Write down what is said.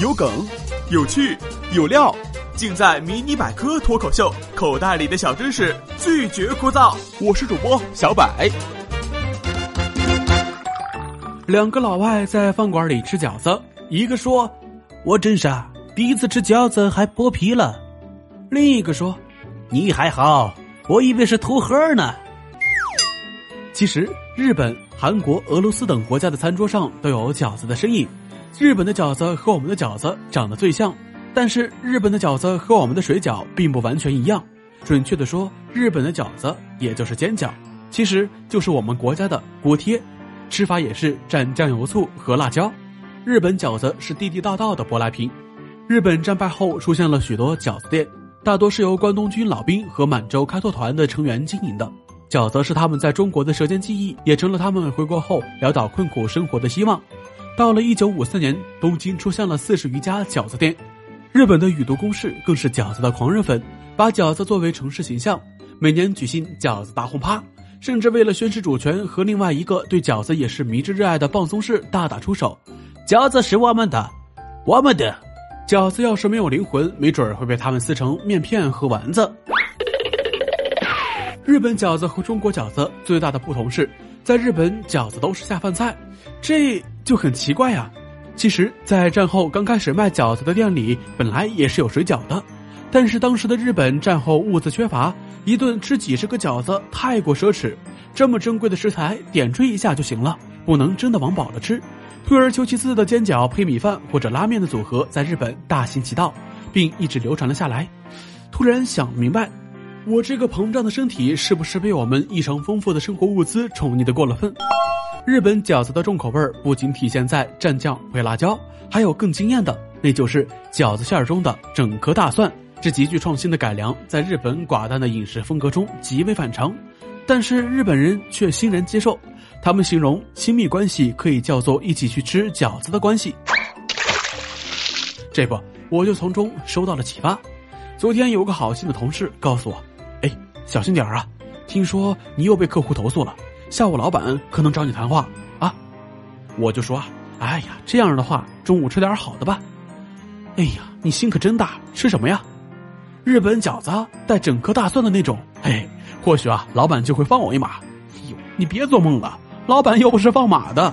有梗，有趣，有料，尽在《迷你百科脱口秀》。口袋里的小知识，拒绝枯燥。我是主播小百。两个老外在饭馆里吃饺子，一个说：“我真傻，第一次吃饺子还剥皮了。”另一个说：“你还好，我以为是土盒呢。”其实，日本、韩国、俄罗斯等国家的餐桌上都有饺子的身影。日本的饺子和我们的饺子长得最像，但是日本的饺子和我们的水饺并不完全一样。准确的说，日本的饺子也就是煎饺，其实就是我们国家的锅贴，吃法也是蘸酱油、醋和辣椒。日本饺子是地地道道的舶来品。日本战败后出现了许多饺子店，大多是由关东军老兵和满洲开拓团的成员经营的。饺子是他们在中国的舌尖记忆，也成了他们回国后潦倒困苦生活的希望。到了一九五四年，东京出现了四十余家饺子店，日本的宇都宫市更是饺子的狂热粉，把饺子作为城市形象，每年举行饺子大轰趴，甚至为了宣示主权和另外一个对饺子也是迷之热爱的放松市大打出手。饺子是我们的，我们的饺子要是没有灵魂，没准会被他们撕成面片和丸子。日本饺子和中国饺子最大的不同是，在日本饺子都是下饭菜，这。就很奇怪呀，其实，在战后刚开始卖饺子的店里，本来也是有水饺的，但是当时的日本战后物资缺乏，一顿吃几十个饺子太过奢侈，这么珍贵的食材点缀一下就行了，不能真的往饱了吃。退而求其次的煎饺配米饭或者拉面的组合，在日本大行其道，并一直流传了下来。突然想明白，我这个膨胀的身体是不是被我们异常丰富的生活物资宠溺的过了分？日本饺子的重口味不仅体现在蘸酱配辣椒，还有更惊艳的，那就是饺子馅儿中的整颗大蒜。这极具创新的改良，在日本寡淡的饮食风格中极为反常，但是日本人却欣然接受。他们形容亲密关系可以叫做一起去吃饺子的关系。这不，我就从中收到了启发。昨天有个好心的同事告诉我：“哎，小心点儿啊，听说你又被客户投诉了。”下午老板可能找你谈话啊，我就说，哎呀，这样的话中午吃点好的吧。哎呀，你心可真大，吃什么呀？日本饺子带整颗大蒜的那种。嘿，或许啊，老板就会放我一马。哎呦，你别做梦了，老板又不是放马的。